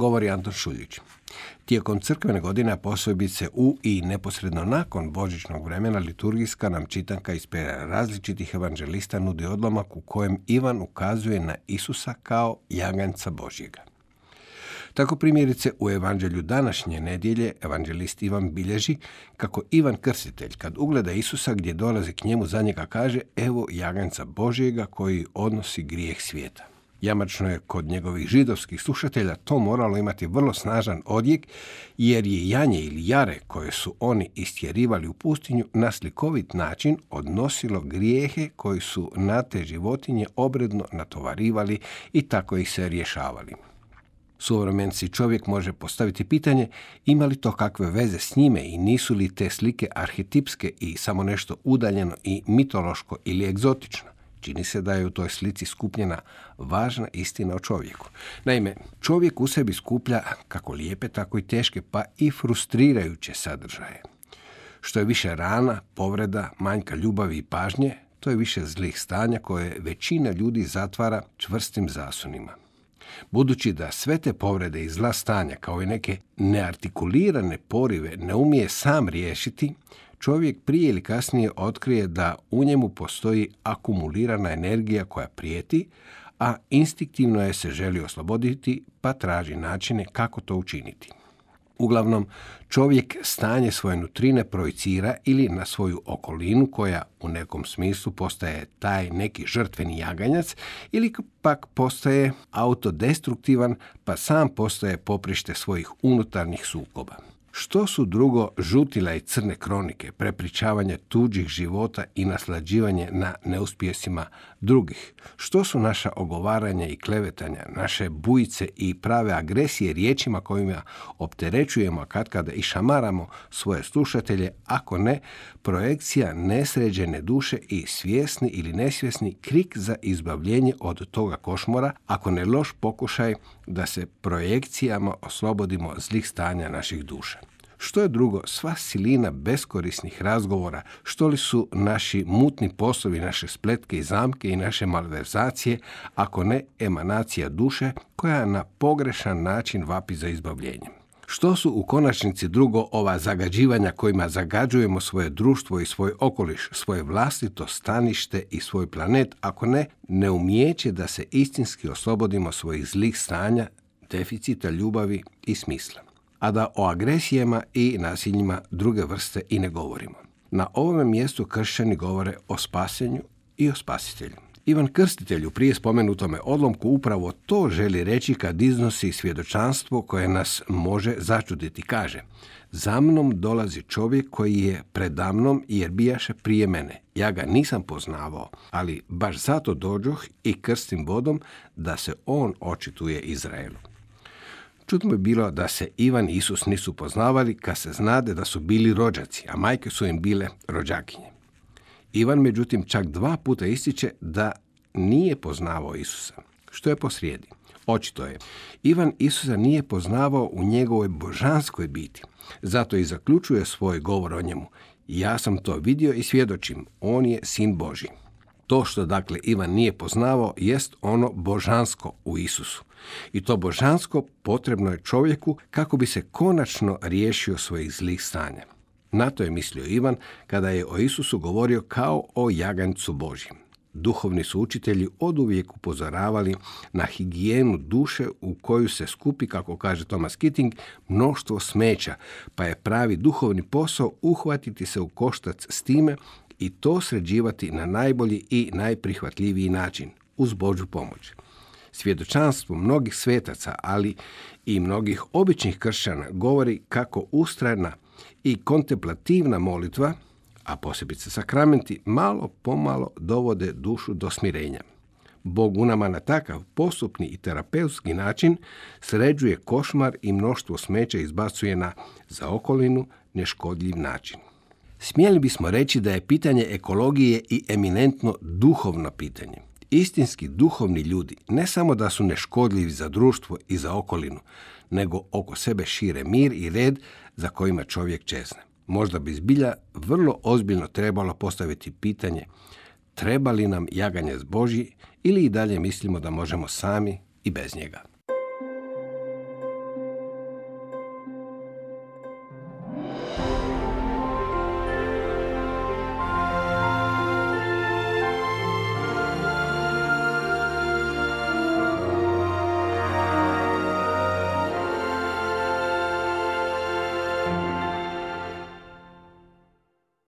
Govori Anton Šuljić. Tijekom crkvene godine, posebice u i neposredno nakon božićnog vremena, liturgijska nam čitanka iz pera različitih evanđelista nudi odlomak u kojem Ivan ukazuje na Isusa kao jaganjca Božjega. Tako primjerice u evanđelju današnje nedjelje evanđelist Ivan bilježi kako Ivan Krstitelj kad ugleda Isusa gdje dolazi k njemu za njega kaže evo jaganjca Božjega koji odnosi grijeh svijeta. Jamačno je kod njegovih židovskih slušatelja to moralo imati vrlo snažan odjek, jer je janje ili jare koje su oni istjerivali u pustinju na slikovit način odnosilo grijehe koji su na te životinje obredno natovarivali i tako ih se rješavali. Suvremenci čovjek može postaviti pitanje ima li to kakve veze s njime i nisu li te slike arhetipske i samo nešto udaljeno i mitološko ili egzotično. Čini se da je u toj slici skupljena važna istina o čovjeku. Naime, čovjek u sebi skuplja kako lijepe, tako i teške, pa i frustrirajuće sadržaje. Što je više rana, povreda, manjka ljubavi i pažnje, to je više zlih stanja koje većina ljudi zatvara čvrstim zasunima. Budući da sve te povrede i zla stanja kao i neke neartikulirane porive ne umije sam riješiti, čovjek prije ili kasnije otkrije da u njemu postoji akumulirana energija koja prijeti, a instinktivno je se želi osloboditi pa traži načine kako to učiniti. Uglavnom, čovjek stanje svoje nutrine projicira ili na svoju okolinu koja u nekom smislu postaje taj neki žrtveni jaganjac ili pak postaje autodestruktivan pa sam postaje poprište svojih unutarnjih sukoba. Što su drugo žutila i crne kronike, prepričavanje tuđih života i naslađivanje na neuspjesima drugih? Što su naša ogovaranja i klevetanja, naše bujice i prave agresije riječima kojima opterećujemo kad kada i šamaramo svoje slušatelje, ako ne, projekcija nesređene duše i svjesni ili nesvjesni krik za izbavljenje od toga košmora, ako ne loš pokušaj da se projekcijama oslobodimo zlih stanja naših duša. Što je drugo, sva silina beskorisnih razgovora, što li su naši mutni poslovi, naše spletke i zamke i naše malverzacije, ako ne emanacija duše koja na pogrešan način vapi za izbavljenjem. Što su u konačnici drugo ova zagađivanja kojima zagađujemo svoje društvo i svoj okoliš, svoje vlastito stanište i svoj planet, ako ne, ne umijeće da se istinski oslobodimo svojih zlih stanja, deficita ljubavi i smisla a da o agresijama i nasiljima druge vrste i ne govorimo. Na ovome mjestu kršćani govore o spasenju i o spasitelju. Ivan Krstitelj u prije spomenutome odlomku upravo to želi reći kad iznosi svjedočanstvo koje nas može začuditi. Kaže, za mnom dolazi čovjek koji je predamnom jer bijaše prije mene. Ja ga nisam poznavao, ali baš zato dođoh i krstim vodom da se on očituje Izraelu. Čudno bi bilo da se Ivan i Isus nisu poznavali kad se znade da su bili rođaci, a majke su im bile rođakinje. Ivan, međutim, čak dva puta ističe da nije poznavao Isusa. Što je posrijedi? Očito je. Ivan Isusa nije poznavao u njegovoj božanskoj biti. Zato i zaključuje svoj govor o njemu. Ja sam to vidio i svjedočim. On je sin Boži. To što dakle Ivan nije poznavao jest ono božansko u Isusu. I to božansko potrebno je čovjeku kako bi se konačno riješio svojih zlih stanja. Na to je mislio Ivan kada je o Isusu govorio kao o jaganjcu Božjem. Duhovni su učitelji oduvijek upozoravali na higijenu duše u koju se skupi, kako kaže Thomas Kitting, mnoštvo smeća, pa je pravi duhovni posao uhvatiti se u koštac s time i to sređivati na najbolji i najprihvatljiviji način, uz Božju pomoć. Svjedočanstvo mnogih svetaca, ali i mnogih običnih kršćana govori kako ustrajna i kontemplativna molitva, a posebice sakramenti, malo pomalo dovode dušu do smirenja. Bog u nama na takav postupni i terapeutski način sređuje košmar i mnoštvo smeća izbacuje na za okolinu neškodljiv način. Smjeli bismo reći da je pitanje ekologije i eminentno duhovno pitanje. Istinski duhovni ljudi ne samo da su neškodljivi za društvo i za okolinu, nego oko sebe šire mir i red za kojima čovjek čezne. Možda bi zbilja vrlo ozbiljno trebalo postaviti pitanje treba li nam jaganje s Božji ili i dalje mislimo da možemo sami i bez njega.